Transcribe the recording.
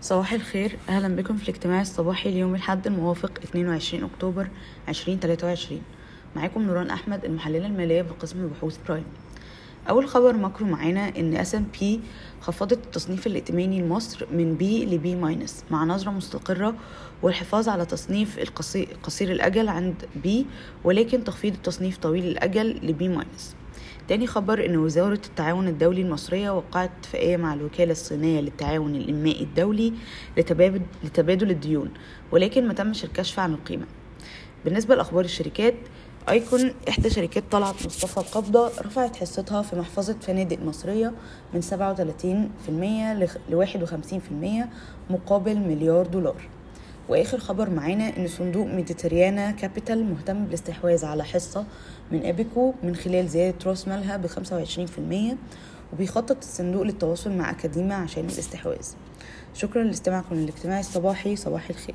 صباح الخير. أهلا بكم في الاجتماع الصباحي ليوم الأحد الموافق 22 أكتوبر 2023 معاكم نوران أحمد المحللة المالية بقسم بحوث برايم. أول خبر ماكرو معانا إن S&P خفضت التصنيف الائتماني لمصر من B ل B minus مع نظرة مستقرة والحفاظ على تصنيف القصير, قصير الأجل عند B ولكن تخفيض التصنيف طويل الأجل ل B minus تاني خبر إن وزارة التعاون الدولي المصرية وقعت اتفاقية مع الوكالة الصينية للتعاون الإنمائي الدولي لتبادل الديون ولكن ما تمش الكشف عن القيمة. بالنسبة لأخبار الشركات أيكون إحدى شركات طلعت مصطفى القابضة رفعت حصتها في محفظة فنادق مصرية من 37% ل 51% مقابل مليار دولار. وآخر خبر معانا إن صندوق ميديتيرانيا كابيتال مهتم بالاستحواذ على حصة من ابيكو من خلال زيادة راس مالها ب 25% وبيخطط الصندوق للتواصل مع أكاديميا عشان الاستحواذ. شكرا لاستماعكم للاجتماع الصباحي صباح الخير.